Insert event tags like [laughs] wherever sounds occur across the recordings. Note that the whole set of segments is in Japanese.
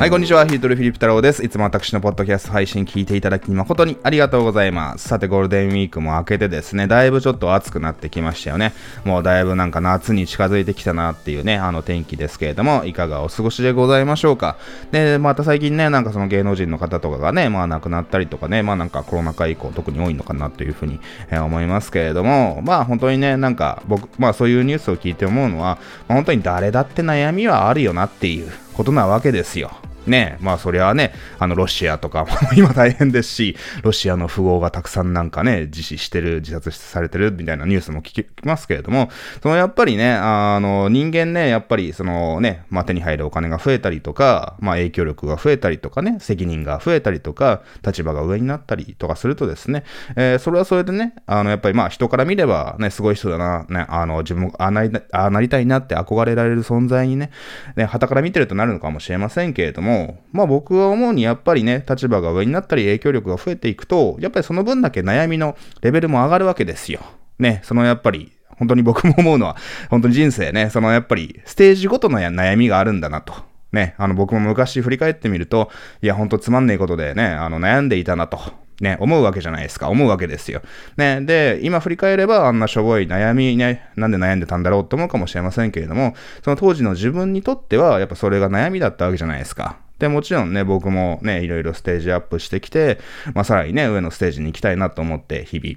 はい、こんにちは。ヒートルフィリップ太郎です。いつも私のポッドキャスト配信聞いていただき誠にありがとうございます。さて、ゴールデンウィークも明けてですね、だいぶちょっと暑くなってきましたよね。もうだいぶなんか夏に近づいてきたなっていうね、あの天気ですけれども、いかがお過ごしでございましょうか。で、また最近ね、なんかその芸能人の方とかがね、まあ亡くなったりとかね、まあなんかコロナ禍以降特に多いのかなというふうに、え、思いますけれども、まあ本当にね、なんか僕、まあそういうニュースを聞いて思うのは、まあ、本当に誰だって悩みはあるよなっていうことなわけですよ。ね、まあそりゃね、あのロシアとかも [laughs] 今大変ですし、ロシアの富豪がたくさんなんかね、自死してる、自殺されてるみたいなニュースも聞きますけれども、そのやっぱりね、あの人間ね、やっぱりそのね、まあ手に入るお金が増えたりとか、まあ影響力が増えたりとかね、責任が増えたりとか、立場が上になったりとかするとですね、えー、それはそれでね、あのやっぱりまあ人から見ればね、すごい人だな、ね、あの自分ああなりあなりたいなって憧れられる存在にね、ね、旗から見てるとなるのかもしれませんけれども、も、まあ僕は思うにやっぱりね、立場が上になったり影響力が増えていくと、やっぱりその分だけ悩みのレベルも上がるわけですよ。ね、そのやっぱり、本当に僕も思うのは、本当に人生ね、そのやっぱりステージごとの悩みがあるんだなと。ね、あの僕も昔振り返ってみると、いや、ほんとつまんねえことでね、あの悩んでいたなと。ね、思うわけじゃないですか。思うわけですよ。ね、で、今振り返ればあんなしょぼい悩みね、なんで悩んでたんだろうと思うかもしれませんけれども、その当時の自分にとっては、やっぱそれが悩みだったわけじゃないですか。で、もちろんね、僕もね、いろいろステージアップしてきて、まあ、さらにね、上のステージに行きたいなと思って、日々、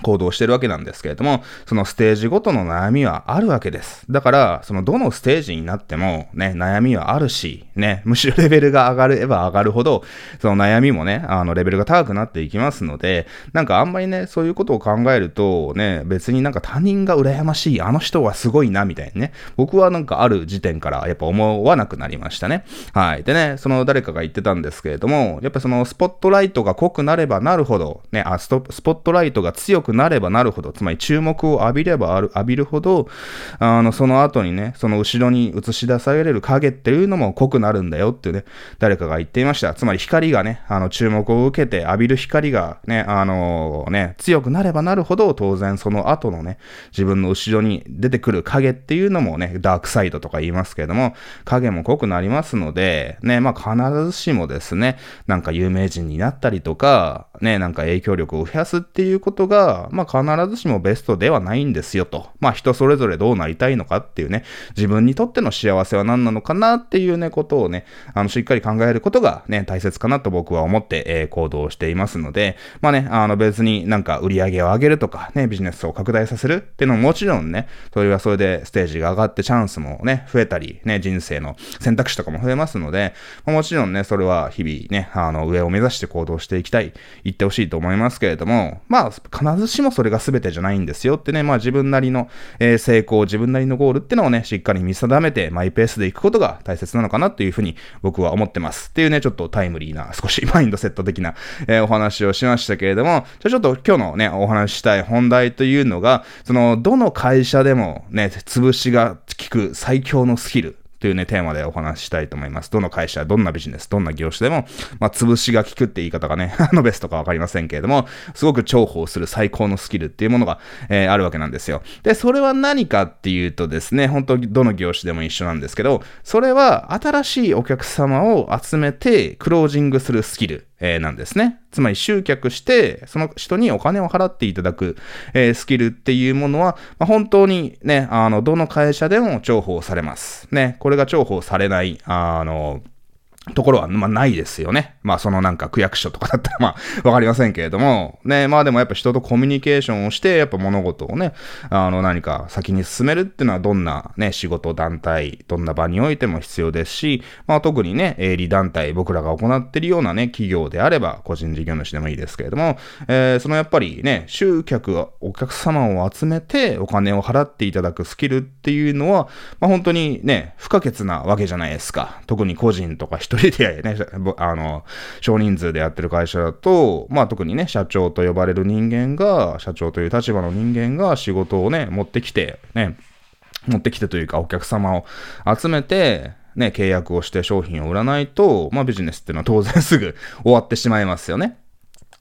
行動してるわけなんですけれども、そのステージごとの悩みはあるわけです。だから、そのどのステージになってもね、悩みはあるし、ね、むしろレベルが上がれば上がるほど、その悩みもね、あの、レベルが高くなっていきますので、なんかあんまりね、そういうことを考えると、ね、別になんか他人が羨ましい、あの人はすごいな、みたいにね、僕はなんかある時点からやっぱ思わなくなりましたね。はい。でね、その誰かが言ってたんですけれども、やっぱそのスポットライトが濃くなればなるほど、ね、あスポットライトが強くくなればなるほど、つまり注目を浴びればある浴びるほど、あの、その後にね、その後ろに映し出される影っていうのも濃くなるんだよっていうね、誰かが言っていました。つまり光がね、あの、注目を受けて浴びる光がね、あのね、強くなればなるほど、当然その後のね、自分の後ろに出てくる影っていうのもね、ダークサイドとか言いますけれども、影も濃くなりますので、ね、まあ必ずしもですね、なんか有名人になったりとか、ね、なんか影響力を増やすっていうことが、まあ必ずしもベストではないんですよと。まあ人それぞれどうなりたいのかっていうね、自分にとっての幸せは何なのかなっていうね、ことをね、あの、しっかり考えることがね、大切かなと僕は思って、えー、行動していますので、まあね、あの別になんか売り上げを上げるとか、ね、ビジネスを拡大させるっていうのももちろんね、それはそれでステージが上がってチャンスもね、増えたり、ね、人生の選択肢とかも増えますので、ま、もちろんね、それは日々ね、あの、上を目指して行動していきたい、言ってほしいと思いますけれども、まあ、必ずしもそれが全てじゃないんですよってね、まあ自分なりの、えー、成功、自分なりのゴールってのをね、しっかり見定めて、マイペースでいくことが大切なのかなっていうふうに僕は思ってます。っていうね、ちょっとタイムリーな、少し [laughs] マインドセット的な、えー、お話をしましたけれども、じゃあちょっと今日のね、お話ししたい本題というのが、その、どの会社でもね、潰しが効く最強のスキルというね、テーマでお話ししたいと思います。どの会社、どんなビジネス、どんな業種でも、まあ、潰しが効くって言い方がね、[laughs] あのベストかわかりませんけれども、すごく重宝する最高のスキルっていうものが、えー、あるわけなんですよ。で、それは何かっていうとですね、本当にどの業種でも一緒なんですけど、それは新しいお客様を集めてクロージングするスキル。えー、なんですね。つまり集客して、その人にお金を払っていただく、えー、スキルっていうものは、まあ、本当にね、あの、どの会社でも重宝されます。ね、これが重宝されない、あの、ところは、まあ、ないですよね。まあ、そのなんか区役所とかだったら、[laughs] まあ、わかりませんけれども、ね、まあでもやっぱ人とコミュニケーションをして、やっぱ物事をね、あの、何か先に進めるっていうのはどんなね、仕事、団体、どんな場においても必要ですし、まあ特にね、営利団体、僕らが行っているようなね、企業であれば、個人事業主でもいいですけれども、えー、そのやっぱりね、集客、お客様を集めてお金を払っていただくスキルっていうのは、まあ本当にね、不可欠なわけじゃないですか。特に個人とか人一人でね、あの、少人数でやってる会社だと、まあ特にね、社長と呼ばれる人間が、社長という立場の人間が仕事をね、持ってきて、ね、持ってきてというかお客様を集めて、ね、契約をして商品を売らないと、まあビジネスっていうのは当然すぐ終わってしまいますよね。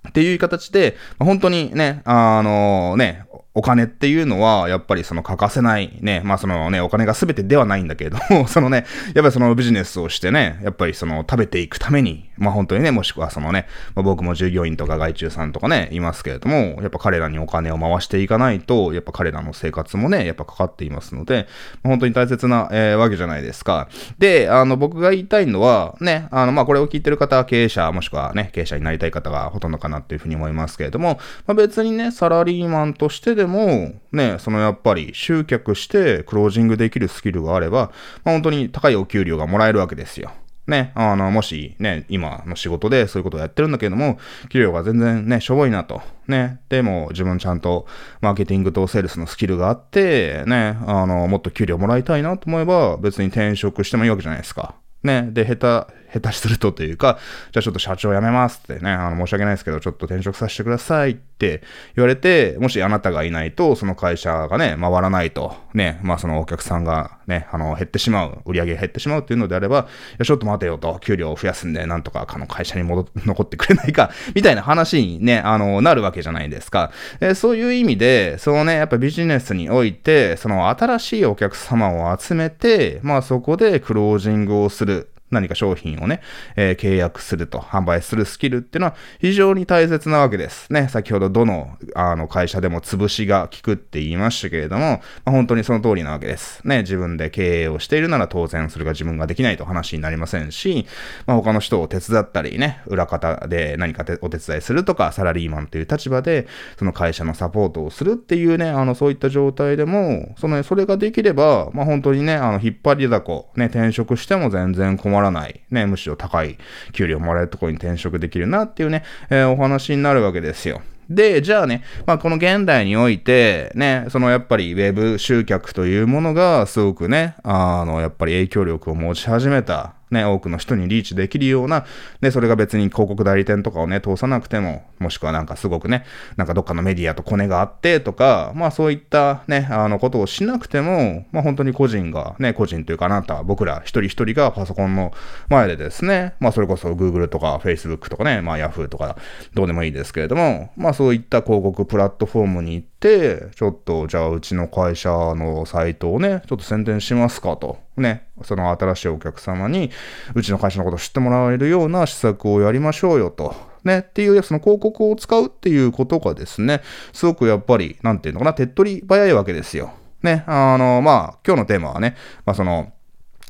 っていう形で、本当にね、あのね、お金っていうのは、やっぱりその欠かせないね、まあそのね、お金が全てではないんだけれども、[laughs] そのね、やっぱりそのビジネスをしてね、やっぱりその食べていくために、まあ本当にね、もしくはそのね、まあ、僕も従業員とか外注さんとかね、いますけれども、やっぱ彼らにお金を回していかないと、やっぱ彼らの生活もね、やっぱかかっていますので、まあ、本当に大切な、えー、わけじゃないですか。で、あの、僕が言いたいのは、ね、あの、まあこれを聞いてる方は経営者、もしくはね、経営者になりたい方がほとんどかなっていうふうに思いますけれども、まあ別にね、サラリーマンとしてででも、ね、そのやっぱり集客してクロージングできるスキルがあれば、まあ、本当に高いお給料がもらえるわけですよ。ね、あの、もしね、今の仕事でそういうことをやってるんだけども、給料が全然ね、しょぼいなと。ね、でも自分ちゃんとマーケティングとセールスのスキルがあって、ね、あの、もっと給料もらいたいなと思えば、別に転職してもいいわけじゃないですか。ね、で、下手、下手するとというか、じゃあちょっと社長辞めますってね、あの、申し訳ないですけど、ちょっと転職させてくださいって言われて、もしあなたがいないと、その会社がね、回らないと、ね、まあそのお客さんがね、あの、減ってしまう、売り上げ減ってしまうっていうのであれば、いや、ちょっと待てよと、給料を増やすんで、なんとか、あの会社に戻、残ってくれないか、[laughs] みたいな話にね、あの、なるわけじゃないですか。えそういう意味で、そのね、やっぱビジネスにおいて、その新しいお客様を集めて、まあそこでクロージングをする。何か商品をね、えー、契約すると、販売するスキルっていうのは非常に大切なわけですね。先ほどどの、あの、会社でも潰しが効くって言いましたけれども、まあ、本当にその通りなわけです。ね、自分で経営をしているなら当然それが自分ができないと話になりませんし、まあ、他の人を手伝ったりね、裏方で何かお手伝いするとか、サラリーマンという立場で、その会社のサポートをするっていうね、あの、そういった状態でも、その、それができれば、まあ、本当にね、あの、引っ張りだこ、ね、転職しても全然困らない、ね、むしろ高い給料もらえるところに転職できるなっていうね、えー、お話になるわけですよ。で、じゃあね、まあこの現代において、ね、そのやっぱりウェブ集客というものがすごくね、あの、やっぱり影響力を持ち始めたね、多くの人にリーチできるような、で、それが別に広告代理店とかをね、通さなくても、もしくはなんかすごくね、なんかどっかのメディアとコネがあってとか、まあそういったね、あのことをしなくても、まあ本当に個人が、ね、個人というかあなた、僕ら一人一人がパソコンの前でですね、まあそれこそ Google とか Facebook とかね、まあ Yahoo とかどうでもいいですけれども、まあそういった広告プラットフォームに行って、ちょっとじゃあうちの会社のサイトをね、ちょっと宣伝しますかと。ね、その新しいお客様に、うちの会社のことを知ってもらえるような施策をやりましょうよと。ね、っていう、その広告を使うっていうことがですね、すごくやっぱり、なんていうのかな、手っ取り早いわけですよ。ね、あの、まあ、今日のテーマはね、まあ、その、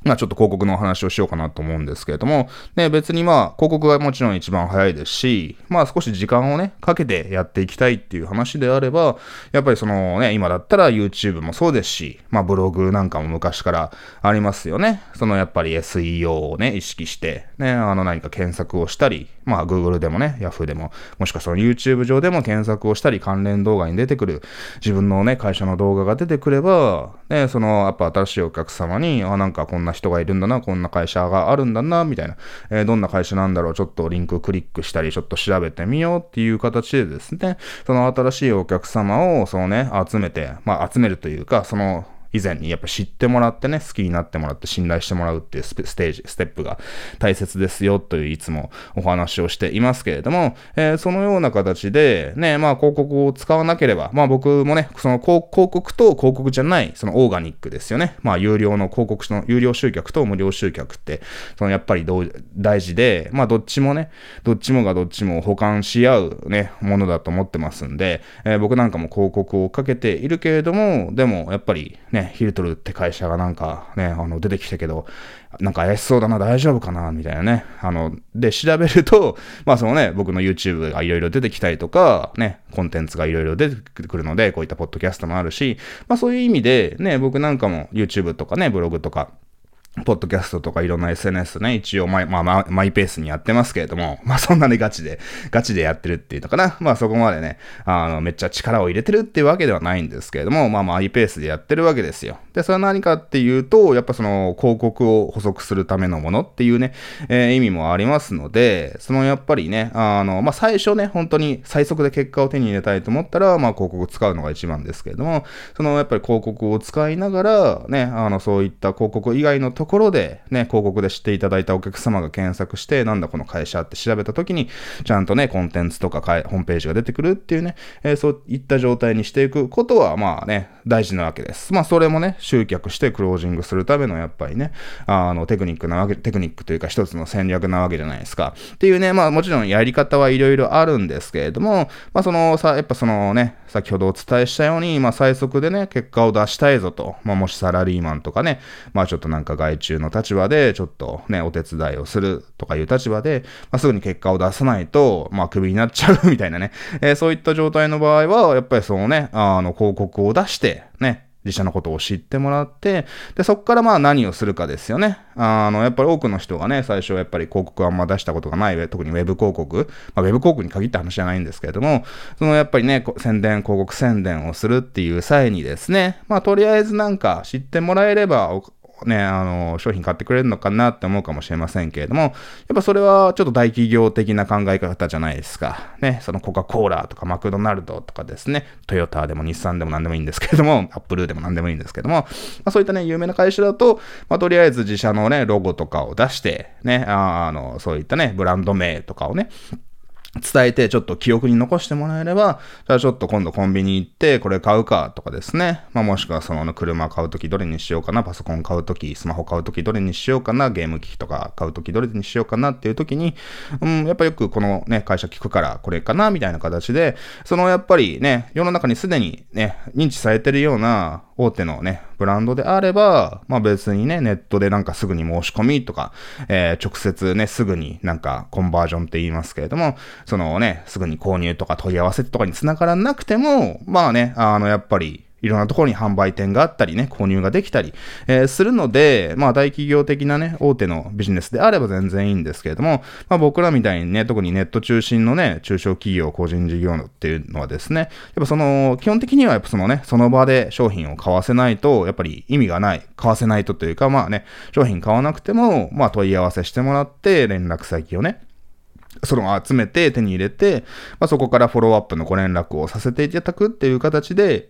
まあちょっと広告のお話をしようかなと思うんですけれども、ね、別にまあ広告がもちろん一番早いですし、まあ少し時間をね、かけてやっていきたいっていう話であれば、やっぱりそのね、今だったら YouTube もそうですし、まあブログなんかも昔からありますよね。そのやっぱり SEO をね、意識して、ね、あの何か検索をしたり、まあ Google でもね、Yahoo でも、もしくはその YouTube 上でも検索をしたり、関連動画に出てくる自分のね、会社の動画が出てくれば、ね、そのやっぱ新しいお客様に、あ、なんかこんなな人がいるんだな、こんな会社があるんだな、みたいな、えー、どんな会社なんだろう、ちょっとリンククリックしたり、ちょっと調べてみようっていう形でですね、その新しいお客様を、そのね、集めて、まあ集めるというか、その、以前にやっぱ知ってもらってね、好きになってもらって信頼してもらうっていうステージ、ステップが大切ですよといういつもお話をしていますけれども、えー、そのような形で、ね、まあ広告を使わなければ、まあ僕もね、その広告と広告じゃない、そのオーガニックですよね。まあ有料の広告の、有料集客と無料集客って、そのやっぱり大事で、まあどっちもね、どっちもがどっちも補完し合うね、ものだと思ってますんで、えー、僕なんかも広告をかけているけれども、でもやっぱりね、ね、ヒルトルって会社がなんかね、あの、出てきたけど、なんか怪しそうだな、大丈夫かな、みたいなね。あの、で、調べると、[laughs] まあそのね、僕の YouTube がいろいろ出てきたりとか、ね、コンテンツがいろいろ出てくるので、こういったポッドキャストもあるし、まあそういう意味で、ね、僕なんかも YouTube とかね、ブログとか、ポッドキャストとかいろんな SNS ね、一応マイ、まあ、マイペースにやってますけれども、[laughs] まあそんなにガチで、ガチでやってるっていうのかな。まあそこまでね、あの、めっちゃ力を入れてるっていうわけではないんですけれども、まあマイペースでやってるわけですよ。で、それは何かっていうと、やっぱその広告を補足するためのものっていうね、えー、意味もありますので、そのやっぱりね、あの、まあ最初ね、本当に最速で結果を手に入れたいと思ったら、まあ広告を使うのが一番ですけれども、そのやっぱり広告を使いながら、ね、あの、そういった広告以外のところで、ね、広告で知っていただいたお客様が検索して、なんだこの会社って調べた時に、ちゃんとね、コンテンツとかホームページが出てくるっていうね、えー、そういった状態にしていくことは、まあね、大事なわけです。まあ、それもね、集客してクロージングするための、やっぱりね、あの、テクニックなわけ、テクニックというか一つの戦略なわけじゃないですか。っていうね、まあ、もちろんやり方はいろいろあるんですけれども、まあ、その、さ、やっぱそのね、先ほどお伝えしたように、まあ、最速でね、結果を出したいぞと。まあ、もしサラリーマンとかね、まあ、ちょっとなんか外注の立場で、ちょっとね、お手伝いをするとかいう立場で、まあ、すぐに結果を出さないと、まあ、クビになっちゃうみたいなね、[laughs] えー、そういった状態の場合は、やっぱりそのね、あの、広告を出して、ね、自社のことを知ってもらって、で、そこからまあ何をするかですよね。あの、やっぱり多くの人がね、最初やっぱり広告あんま出したことがない、特にウェブ広告、まあ、ウェブ広告に限った話じゃないんですけれども、そのやっぱりね、宣伝、広告宣伝をするっていう際にですね、まあとりあえずなんか知ってもらえればね、あの、商品買ってくれるのかなって思うかもしれませんけれども、やっぱそれはちょっと大企業的な考え方じゃないですか。ね、そのコカ・コーラとかマクドナルドとかですね、トヨタでも日産でも何でもいいんですけれども、アップルでも何でもいいんですけども、まあ、そういったね、有名な会社だと、まあ、とりあえず自社のね、ロゴとかを出して、ね、ああの、そういったね、ブランド名とかをね、伝えてちょっと記憶に残してもらえれば、じゃあちょっと今度コンビニ行ってこれ買うかとかですね。まあもしくはその車買うときどれにしようかな、パソコン買うとき、スマホ買うときどれにしようかな、ゲーム機器とか買うときどれにしようかなっていうときに、うん、やっぱよくこのね、会社聞くからこれかな、みたいな形で、そのやっぱりね、世の中にすでにね、認知されてるような大手のね、ブランドであれば、まあ別にね、ネットでなんかすぐに申し込みとか、えー、直接ね、すぐになんかコンバージョンって言いますけれども、そのね、すぐに購入とか問い合わせとかに繋がらなくても、まあね、あの、やっぱり、いろんなところに販売店があったりね、購入ができたり、えー、するので、まあ大企業的なね、大手のビジネスであれば全然いいんですけれども、まあ僕らみたいにね、特にネット中心のね、中小企業、個人事業っていうのはですね、やっぱその、基本的にはやっぱそのね、その場で商品を買わせないと、やっぱり意味がない、買わせないとというか、まあね、商品買わなくても、まあ問い合わせしてもらって、連絡先をね、その集めて手に入れて、まあ、そこからフォローアップのご連絡をさせていただくっていう形で、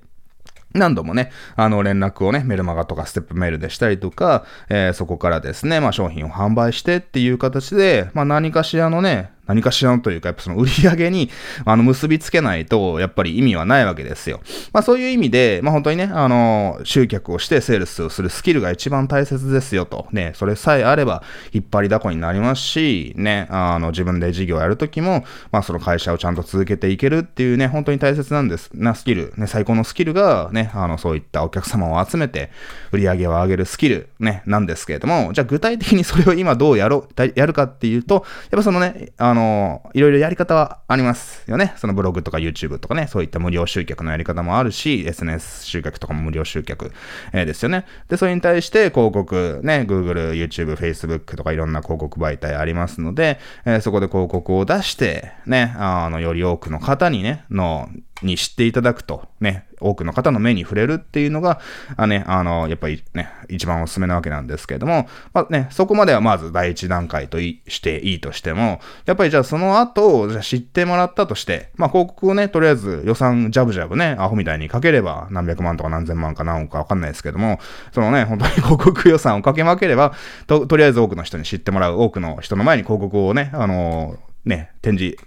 何度もね、あの連絡をね、メルマガとかステップメールでしたりとか、えー、そこからですね、まあ商品を販売してっていう形で、まあ何かしらのね、何かしらのというか、やっぱその売り上げに、[laughs] あの、結びつけないと、やっぱり意味はないわけですよ。まあそういう意味で、まあ本当にね、あの、集客をしてセールスをするスキルが一番大切ですよと。ね、それさえあれば、引っ張りだこになりますし、ね、あの、自分で事業をやるときも、まあその会社をちゃんと続けていけるっていうね、本当に大切なんです。なスキル、ね、最高のスキルが、ね、あの、そういったお客様を集めて、売り上げを上げるスキル、ね、なんですけれども、じゃあ具体的にそれを今どうやろう、やるかっていうと、やっぱそのね、ああの、いろいろやり方はありますよね。そのブログとか YouTube とかね、そういった無料集客のやり方もあるし、SNS 集客とかも無料集客、えー、ですよね。で、それに対して広告、ね、Google、YouTube、Facebook とかいろんな広告媒体ありますので、えー、そこで広告を出して、ね、あの、より多くの方にね、の、に知っていただくと、ね、多くの方の目に触れるっていうのが、あね、あの、やっぱりね、一番おすすめなわけなんですけれども、まあね、そこまではまず第一段階としていいとしても、やっぱりじゃあその後、じゃ知ってもらったとして、まあ広告をね、とりあえず予算ジャブジャブね、アホみたいにかければ何百万とか何千万か何億かわかんないですけども、そのね、本当に [laughs] 広告予算をかけまければ、と、とりあえず多くの人に知ってもらう、多くの人の前に広告をね、あのね、展示、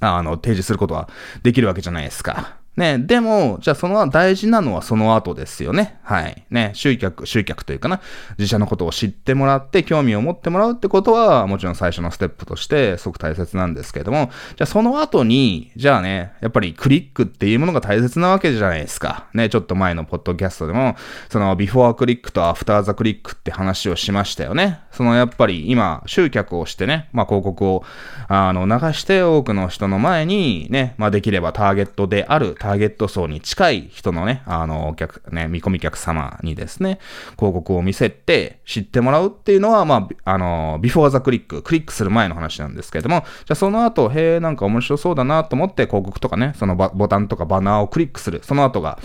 あの、提示することはできるわけじゃないですか。ね、でも、じゃあその大事なのはその後ですよね。はい。ね、集客、集客というかな、自社のことを知ってもらって、興味を持ってもらうってことは、もちろん最初のステップとしてすごく大切なんですけれども、じゃあその後に、じゃあね、やっぱりクリックっていうものが大切なわけじゃないですか。ね、ちょっと前のポッドキャストでも、そのビフォークリックとアフターザクリックって話をしましたよね。そのやっぱり今、集客をしてね、まあ広告を、あの、流して多くの人の前にね、まあできればターゲットである、ターゲット層に近い人のね、あの、お客、ね、見込み客様にですね、広告を見せて知ってもらうっていうのは、まあ、あの、ビフォーザクリック、クリックする前の話なんですけれども、じゃあその後、へえ、なんか面白そうだなと思って広告とかね、そのボタンとかバナーをクリックする。その後が、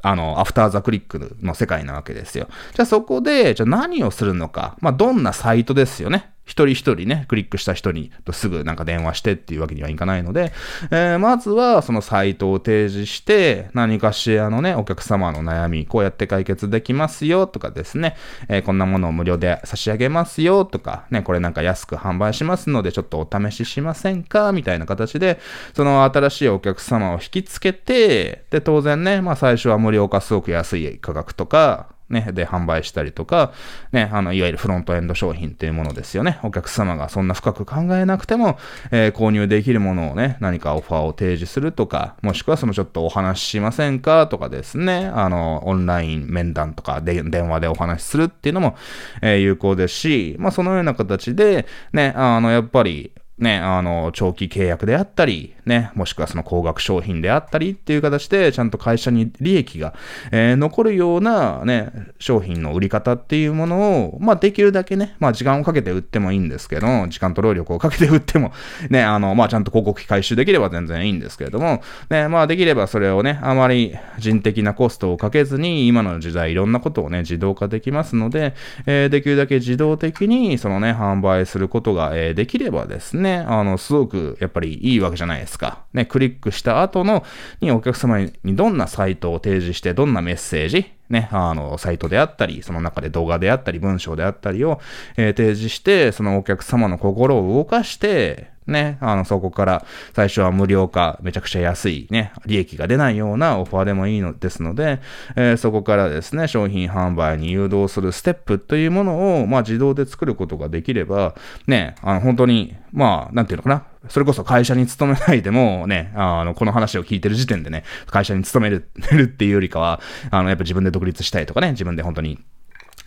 あの、アフターザクリックの世界なわけですよ。じゃあそこで、じゃあ何をするのか。まあ、どんなサイトですよね。一人一人ね、クリックした人にとすぐなんか電話してっていうわけにはいかないので、えー、まずはそのサイトを提示して、何かしらのね、お客様の悩み、こうやって解決できますよとかですね、えー、こんなものを無料で差し上げますよとか、ね、これなんか安く販売しますので、ちょっとお試ししませんかみたいな形で、その新しいお客様を引きつけて、で、当然ね、まあ最初は無料かすごく安い価格とか、ね、で販売したりとか、ね、あの、いわゆるフロントエンド商品っていうものですよね。お客様がそんな深く考えなくても、えー、購入できるものをね、何かオファーを提示するとか、もしくはそのちょっとお話ししませんかとかですね、あの、オンライン面談とかで電話でお話しするっていうのも、えー、有効ですし、まあそのような形で、ね、あの、やっぱり、ね、あの、長期契約であったり、ね、もしくはその高額商品であったりっていう形で、ちゃんと会社に利益が、えー、残るようなね、商品の売り方っていうものを、まあ、できるだけね、まあ、時間をかけて売ってもいいんですけど、時間と労力をかけて売っても、[laughs] ね、あの、まあ、ちゃんと広告費回収できれば全然いいんですけれども、ね、まあ、できればそれをね、あまり人的なコストをかけずに、今の時代いろんなことをね、自動化できますので、えー、できるだけ自動的に、そのね、販売することが、えー、できればですね、ねあの、すごくやっぱりいいわけじゃないですか。ね、クリックした後の、にお客様にどんなサイトを提示して、どんなメッセージ、ね、あの、サイトであったり、その中で動画であったり、文章であったりを、えー、提示して、そのお客様の心を動かして、ね、あの、そこから最初は無料か、めちゃくちゃ安いね、利益が出ないようなオファーでもいいのですので、えー、そこからですね、商品販売に誘導するステップというものを、まあ自動で作ることができれば、ね、あの、本当に、まあ、なんていうのかな、それこそ会社に勤めないでもね、あの、この話を聞いてる時点でね、会社に勤める [laughs] っていうよりかは、あの、やっぱ自分で独立したいとかね、自分で本当に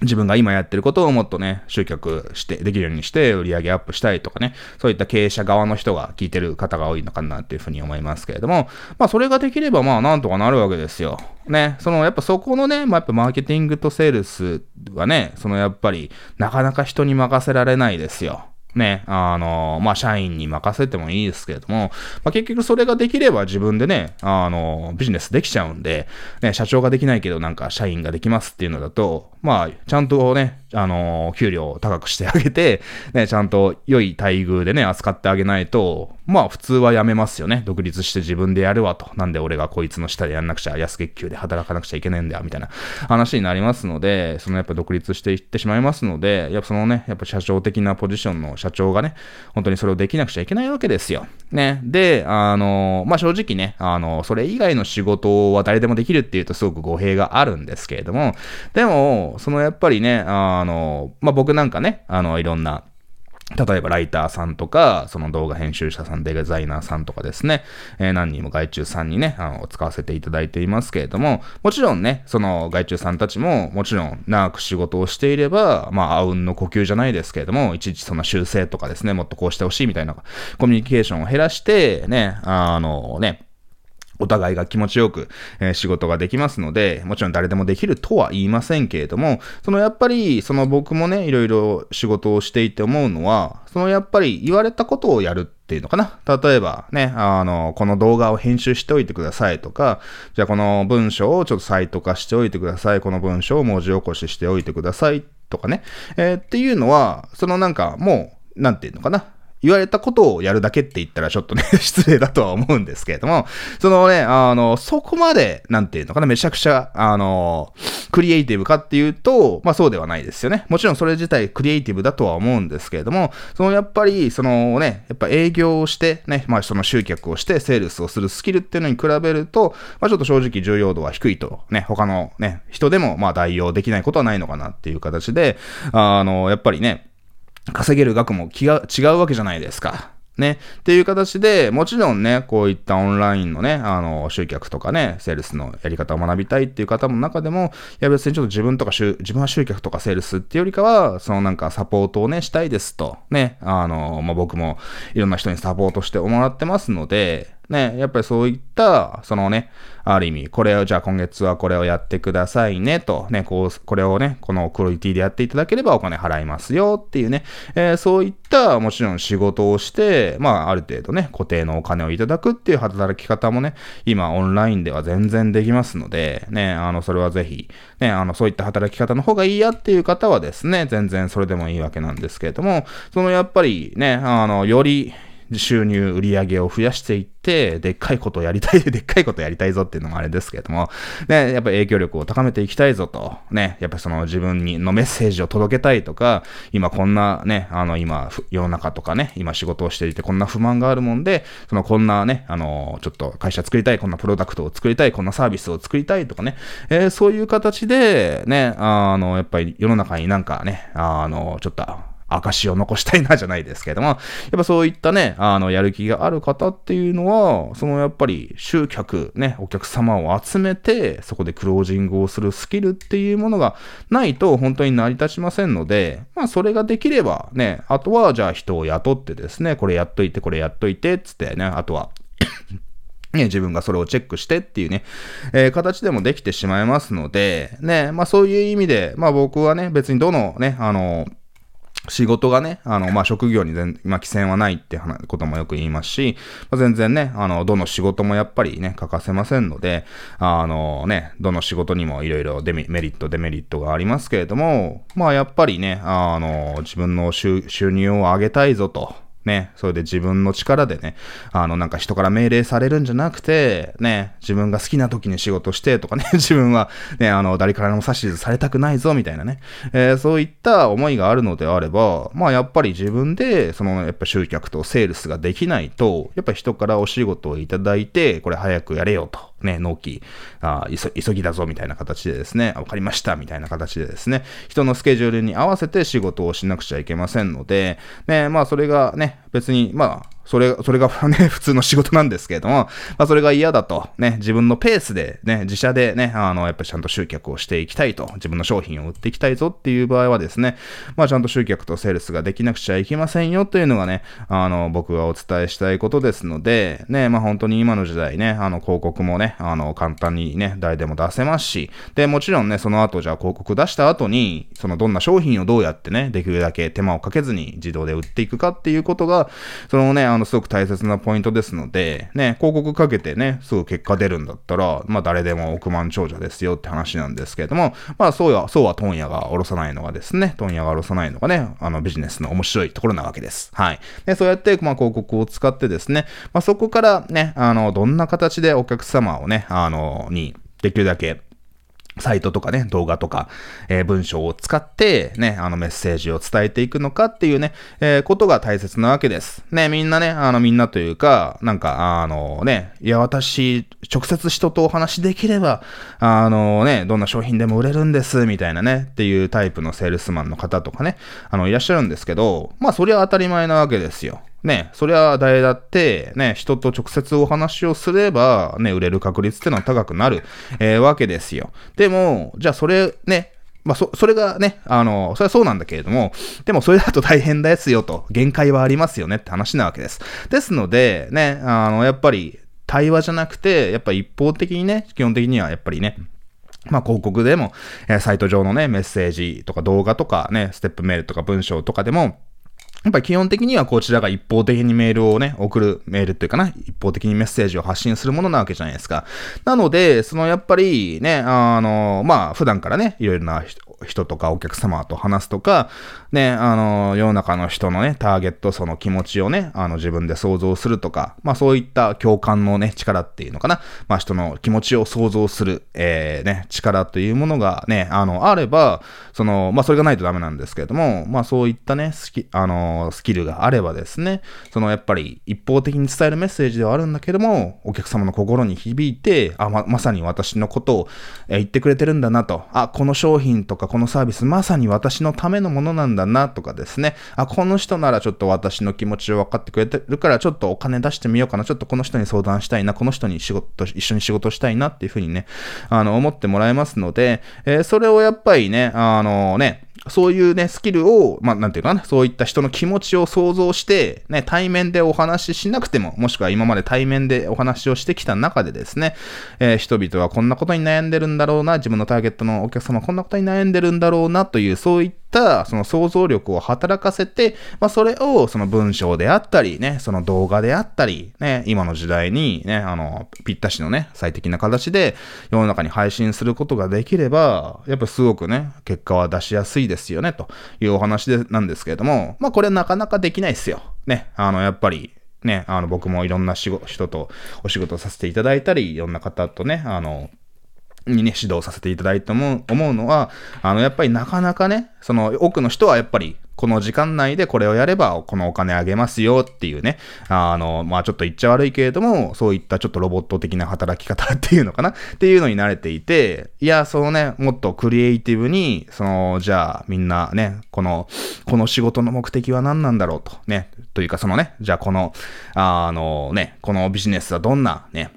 自分が今やってることをもっとね、集客して、できるようにして、売り上げアップしたいとかね、そういった経営者側の人が聞いてる方が多いのかなっていうふうに思いますけれども、まあそれができればまあなんとかなるわけですよ。ね、そのやっぱそこのね、まあやっぱマーケティングとセールスはね、そのやっぱりなかなか人に任せられないですよ。ね、あの、まあ、社員に任せてもいいですけれども、まあ、結局それができれば自分でね、あの、ビジネスできちゃうんで、ね、社長ができないけどなんか社員ができますっていうのだと、まあ、ちゃんとね、あの、給料を高くしてあげて、[laughs] ね、ちゃんと良い待遇でね、扱ってあげないと、まあ普通は辞めますよね。独立して自分でやるわと。なんで俺がこいつの下でやんなくちゃ、安月給で働かなくちゃいけないんだよ、みたいな話になりますので、そのやっぱ独立していってしまいますので、やっぱそのね、やっぱ社長的なポジションの社長がね、本当にそれをできなくちゃいけないわけですよ。ね。で、あの、まあ正直ね、あの、それ以外の仕事は誰でもできるっていうとすごく語弊があるんですけれども、でも、そのやっぱりね、ああの、まあ僕なんかね、あの、いろんな、例えばライターさんとか、その動画編集者さん、デザイナーさんとかですね、えー、何人も外注さんにね、あの、使わせていただいていますけれども、もちろんね、その外注さんたちも、もちろん長く仕事をしていれば、まあ、あうんの呼吸じゃないですけれども、いちいちその修正とかですね、もっとこうしてほしいみたいなコミュニケーションを減らして、ね、あのね、お互いが気持ちよく、えー、仕事ができますので、もちろん誰でもできるとは言いませんけれども、そのやっぱり、その僕もね、いろいろ仕事をしていて思うのは、そのやっぱり言われたことをやるっていうのかな。例えばね、あの、この動画を編集しておいてくださいとか、じゃあこの文章をちょっとサイト化しておいてください。この文章を文字起こししておいてくださいとかね。えー、っていうのは、そのなんかもう、なんていうのかな。言われたことをやるだけって言ったらちょっとね [laughs] 失礼だとは思うんですけれども、そのね、あの、そこまで、なんていうのかな、めちゃくちゃ、あの、クリエイティブかっていうと、まあそうではないですよね。もちろんそれ自体クリエイティブだとは思うんですけれども、そのやっぱり、そのね、やっぱ営業をして、ね、まあその集客をしてセールスをするスキルっていうのに比べると、まあちょっと正直重要度は低いと、ね、他のね、人でもまあ代用できないことはないのかなっていう形で、あの、やっぱりね、稼げる額も気が違うわけじゃないですか。ね。っていう形で、もちろんね、こういったオンラインのね、あの、集客とかね、セールスのやり方を学びたいっていう方の中でも、いや別にちょっと自分とか、自分は集客とかセールスっていうよりかは、そのなんかサポートをね、したいですと、ね、あの、まあ、僕もいろんな人にサポートしてもらってますので、ね、やっぱりそういった、そのね、ある意味、これを、じゃあ今月はこれをやってくださいね、と、ね、こう、これをね、このクオリティでやっていただければお金払いますよっていうね、えー、そういった、もちろん仕事をして、まあ、ある程度ね、固定のお金をいただくっていう働き方もね、今オンラインでは全然できますので、ね、あの、それはぜひ、ね、あの、そういった働き方の方がいいやっていう方はですね、全然それでもいいわけなんですけれども、そのやっぱりね、あの、より、収入、売り上げを増やしていって、でっかいことやりたい、[laughs] でっかいことやりたいぞっていうのもあれですけれども、ね、やっぱ影響力を高めていきたいぞと、ね、やっぱその自分にのメッセージを届けたいとか、今こんなね、あの今、世の中とかね、今仕事をしていてこんな不満があるもんで、そのこんなね、あの、ちょっと会社作りたい、こんなプロダクトを作りたい、こんなサービスを作りたいとかね、えー、そういう形で、ね、あの、やっぱり世の中になんかね、あの、ちょっと、証を残したいなじゃないですけれども、やっぱそういったね、あの、やる気がある方っていうのは、そのやっぱり集客、ね、お客様を集めて、そこでクロージングをするスキルっていうものがないと本当に成り立ちませんので、まあそれができればね、あとはじゃあ人を雇ってですね、これやっといて、これやっといて、つってね、あとは [coughs] ね、自分がそれをチェックしてっていうね、えー、形でもできてしまいますので、ね、まあそういう意味で、まあ僕はね、別にどのね、あの、仕事がね、あの、まあ、職業に全、まあ、規制はないってこともよく言いますし、まあ、全然ね、あの、どの仕事もやっぱりね、欠かせませんので、あのね、どの仕事にもいろいろデメリット、デメリットがありますけれども、まあ、やっぱりね、あの、自分の収入を上げたいぞと、ね、それで自分の力でね、あの、なんか人から命令されるんじゃなくて、ね、自分が好きな時に仕事してとかね、[laughs] 自分はね、あの、誰からも指図されたくないぞ、みたいなね、えー、そういった思いがあるのであれば、まあ、やっぱり自分で、その、やっぱ集客とセールスができないと、やっぱ人からお仕事をいただいて、これ早くやれよと。ね、納期、あ急ぎだぞみたいな形でですね、わかりましたみたいな形でですね、人のスケジュールに合わせて仕事をしなくちゃいけませんので、ね、まあそれがね、別に、まあ、それ、それが [laughs] ね、普通の仕事なんですけれども、まあそれが嫌だと、ね、自分のペースでね、自社でね、あの、やっぱりちゃんと集客をしていきたいと、自分の商品を売っていきたいぞっていう場合はですね、まあちゃんと集客とセールスができなくちゃいけませんよというのがね、あの、僕がお伝えしたいことですので、ね、まあ本当に今の時代ね、あの、広告もね、あの、簡単にね、誰でも出せますし、で、もちろんね、その後、じゃあ広告出した後に、そのどんな商品をどうやってね、できるだけ手間をかけずに自動で売っていくかっていうことが、そのね、あの、のすごく大切なポイントですので、ね、広告かけてね、すぐ結果出るんだったら、まあ誰でも億万長者ですよって話なんですけれども、まあそうや、そうは問屋が下ろさないのがですね、問屋が下ろさないのがね、あのビジネスの面白いところなわけです。はい。で、そうやって、まあ広告を使ってですね、まあそこからね、あの、どんな形でお客様をね、あの、に、できるだけサイトとかね、動画とか、えー、文章を使って、ね、あのメッセージを伝えていくのかっていうね、えー、ことが大切なわけです。ね、みんなね、あのみんなというか、なんか、あのね、いや、私、直接人とお話できれば、あのね、どんな商品でも売れるんです、みたいなね、っていうタイプのセールスマンの方とかね、あの、いらっしゃるんですけど、まあ、それは当たり前なわけですよ。ね、そりゃ誰だって、ね、人と直接お話をすれば、ね、売れる確率ってのは高くなる、えー、わけですよ。でも、じゃあそれ、ね、まあ、そ、それがね、あの、それはそうなんだけれども、でもそれだと大変ですよと、限界はありますよねって話なわけです。ですので、ね、あの、やっぱり、対話じゃなくて、やっぱ一方的にね、基本的にはやっぱりね、まあ広告でも、え、サイト上のね、メッセージとか動画とかね、ステップメールとか文章とかでも、やっぱり基本的にはこちらが一方的にメールをね、送るメールっていうかな、一方的にメッセージを発信するものなわけじゃないですか。なので、そのやっぱりね、あの、まあ普段からね、いろいろな人とかお客様と話すとか、ね、あの、世の中の人のね、ターゲット、その気持ちをね、あの、自分で想像するとか、まあそういった共感のね、力っていうのかな。まあ人の気持ちを想像する、えー、ね、力というものがね、あの、あれば、その、まあそれがないとダメなんですけれども、まあそういったね、スキ、あの、スキルがあればですね、そのやっぱり一方的に伝えるメッセージではあるんだけども、お客様の心に響いて、あ、ま、まさに私のことを、え、言ってくれてるんだなと、あ、この商品とかこのサービス、まさに私のためのものなんだなとかですね、あ、この人ならちょっと私の気持ちを分かってくれてるから、ちょっとお金出してみようかな、ちょっとこの人に相談したいな、この人に仕事、一緒に仕事したいなっていうふうにね、あの、思ってもらえますので、えー、それをやっぱりね、あのね、そういうね、スキルを、まあ、なんていうかな、そういった人の気持ちを想像して、ね、対面でお話ししなくても、もしくは今まで対面でお話をしてきた中でですね、えー、人々はこんなことに悩んでるんだろうな、自分のターゲットのお客様はこんなことに悩んでるんだろうな、という、そういった、その想像力を働かせて、まあ、それを、その文章であったり、ね、その動画であったり、ね、今の時代に、ね、あの、ぴったしのね、最適な形で、世の中に配信することができれば、やっぱすごくね、結果は出しやすいですよね、というお話で、なんですけれども、まあ、これなかなかできないですよ。ね、あの、やっぱり、ね、あの、僕もいろんな仕事、人とお仕事させていただいたり、いろんな方とね、あの、にね、指導させていただいて思う、思うのは、あの、やっぱりなかなかね、その、多くの人はやっぱり、この時間内でこれをやれば、このお金あげますよっていうね、あの、まあちょっと言っちゃ悪いけれども、そういったちょっとロボット的な働き方っていうのかな？っていうのに慣れていて、いや、そのね、もっとクリエイティブに、その、じゃあみんなね、この、この仕事の目的は何なんだろうと、ね、というかそのね、じゃあこの、あのね、このビジネスはどんなね、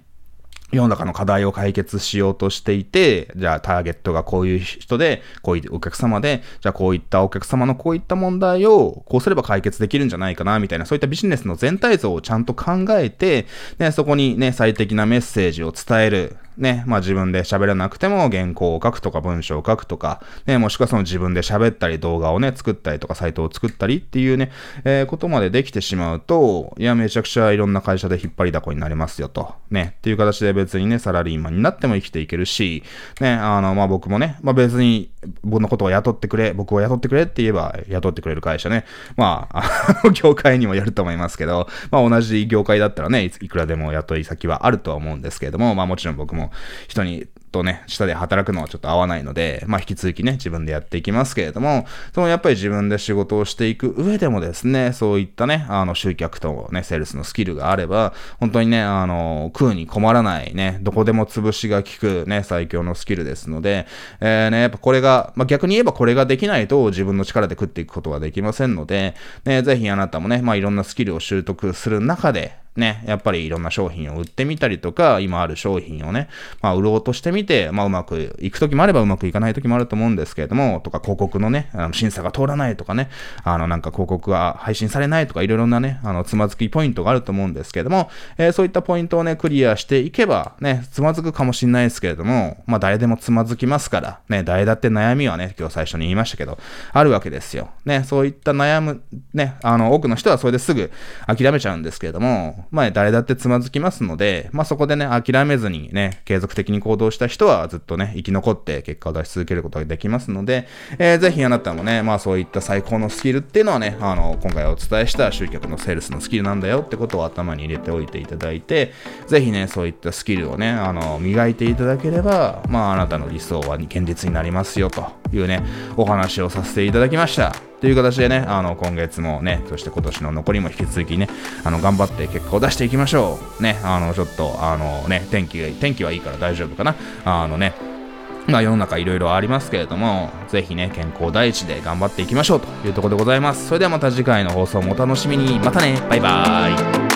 世の中の課題を解決しようとしていて、じゃあターゲットがこういう人で、こういうお客様で、じゃあこういったお客様のこういった問題をこうすれば解決できるんじゃないかな、みたいな、そういったビジネスの全体像をちゃんと考えて、ね、そこにね、最適なメッセージを伝える。ね、まあ自分で喋らなくても原稿を書くとか文章を書くとか、ね、もしくはその自分で喋ったり動画をね、作ったりとかサイトを作ったりっていうね、えー、ことまでできてしまうと、いや、めちゃくちゃいろんな会社で引っ張りだこになりますよと。ね、っていう形で別にね、サラリーマンになっても生きていけるし、ね、あの、まあ僕もね、まあ別に僕のことを雇ってくれ、僕を雇ってくれって言えば雇ってくれる会社ね、まあ、あの、[laughs] 業界にもよると思いますけど、まあ同じ業界だったらね、いくらでも雇い先はあるとは思うんですけれども、まあもちろん僕も人にとね、下で働くのはちょっと合わないので、まあ引き続きね、自分でやっていきますけれども、そのやっぱり自分で仕事をしていく上でもですね、そういったね、あの集客とね、セールスのスキルがあれば、本当にね、あの、食うに困らないね、どこでも潰しが効くね、最強のスキルですので、えー、ね、やっぱこれが、まあ逆に言えばこれができないと自分の力で食っていくことはできませんので、ね、ぜひあなたもね、まあいろんなスキルを習得する中で、ね、やっぱりいろんな商品を売ってみたりとか、今ある商品をね、まあ、売ろうとしてみて、まあ、うまくいくときもあればうまくいかないときもあると思うんですけれども、とか広告のね、あの審査が通らないとかね、あの、なんか広告が配信されないとか、いろいろなね、あの、つまずきポイントがあると思うんですけれども、えー、そういったポイントをね、クリアしていけば、ね、つまずくかもしれないですけれども、まあ、誰でもつまずきますから、ね、誰だって悩みはね、今日最初に言いましたけど、あるわけですよ。ね、そういった悩む、ね、あの、多くの人はそれですぐ諦めちゃうんですけれども、まあ、誰だってつまずきますので、まあそこでね、諦めずにね、継続的に行動した人はずっとね、生き残って結果を出し続けることができますので、えー、ぜひあなたもね、まあそういった最高のスキルっていうのはね、あの、今回お伝えした集客のセールスのスキルなんだよってことを頭に入れておいていただいて、ぜひね、そういったスキルをね、あの、磨いていただければ、まああなたの理想は現実になりますよというね、お話をさせていただきました。という形でね、あの、今月もね、そして今年の残りも引き続きね、あの、頑張って結果を出していきましょう。ね、あの、ちょっと、あのね、天気が、天気はいいから大丈夫かな。あのね、まあ世の中いろいろありますけれども、ぜひね、健康第一で頑張っていきましょうというところでございます。それではまた次回の放送もお楽しみに。またね、バイバーイ。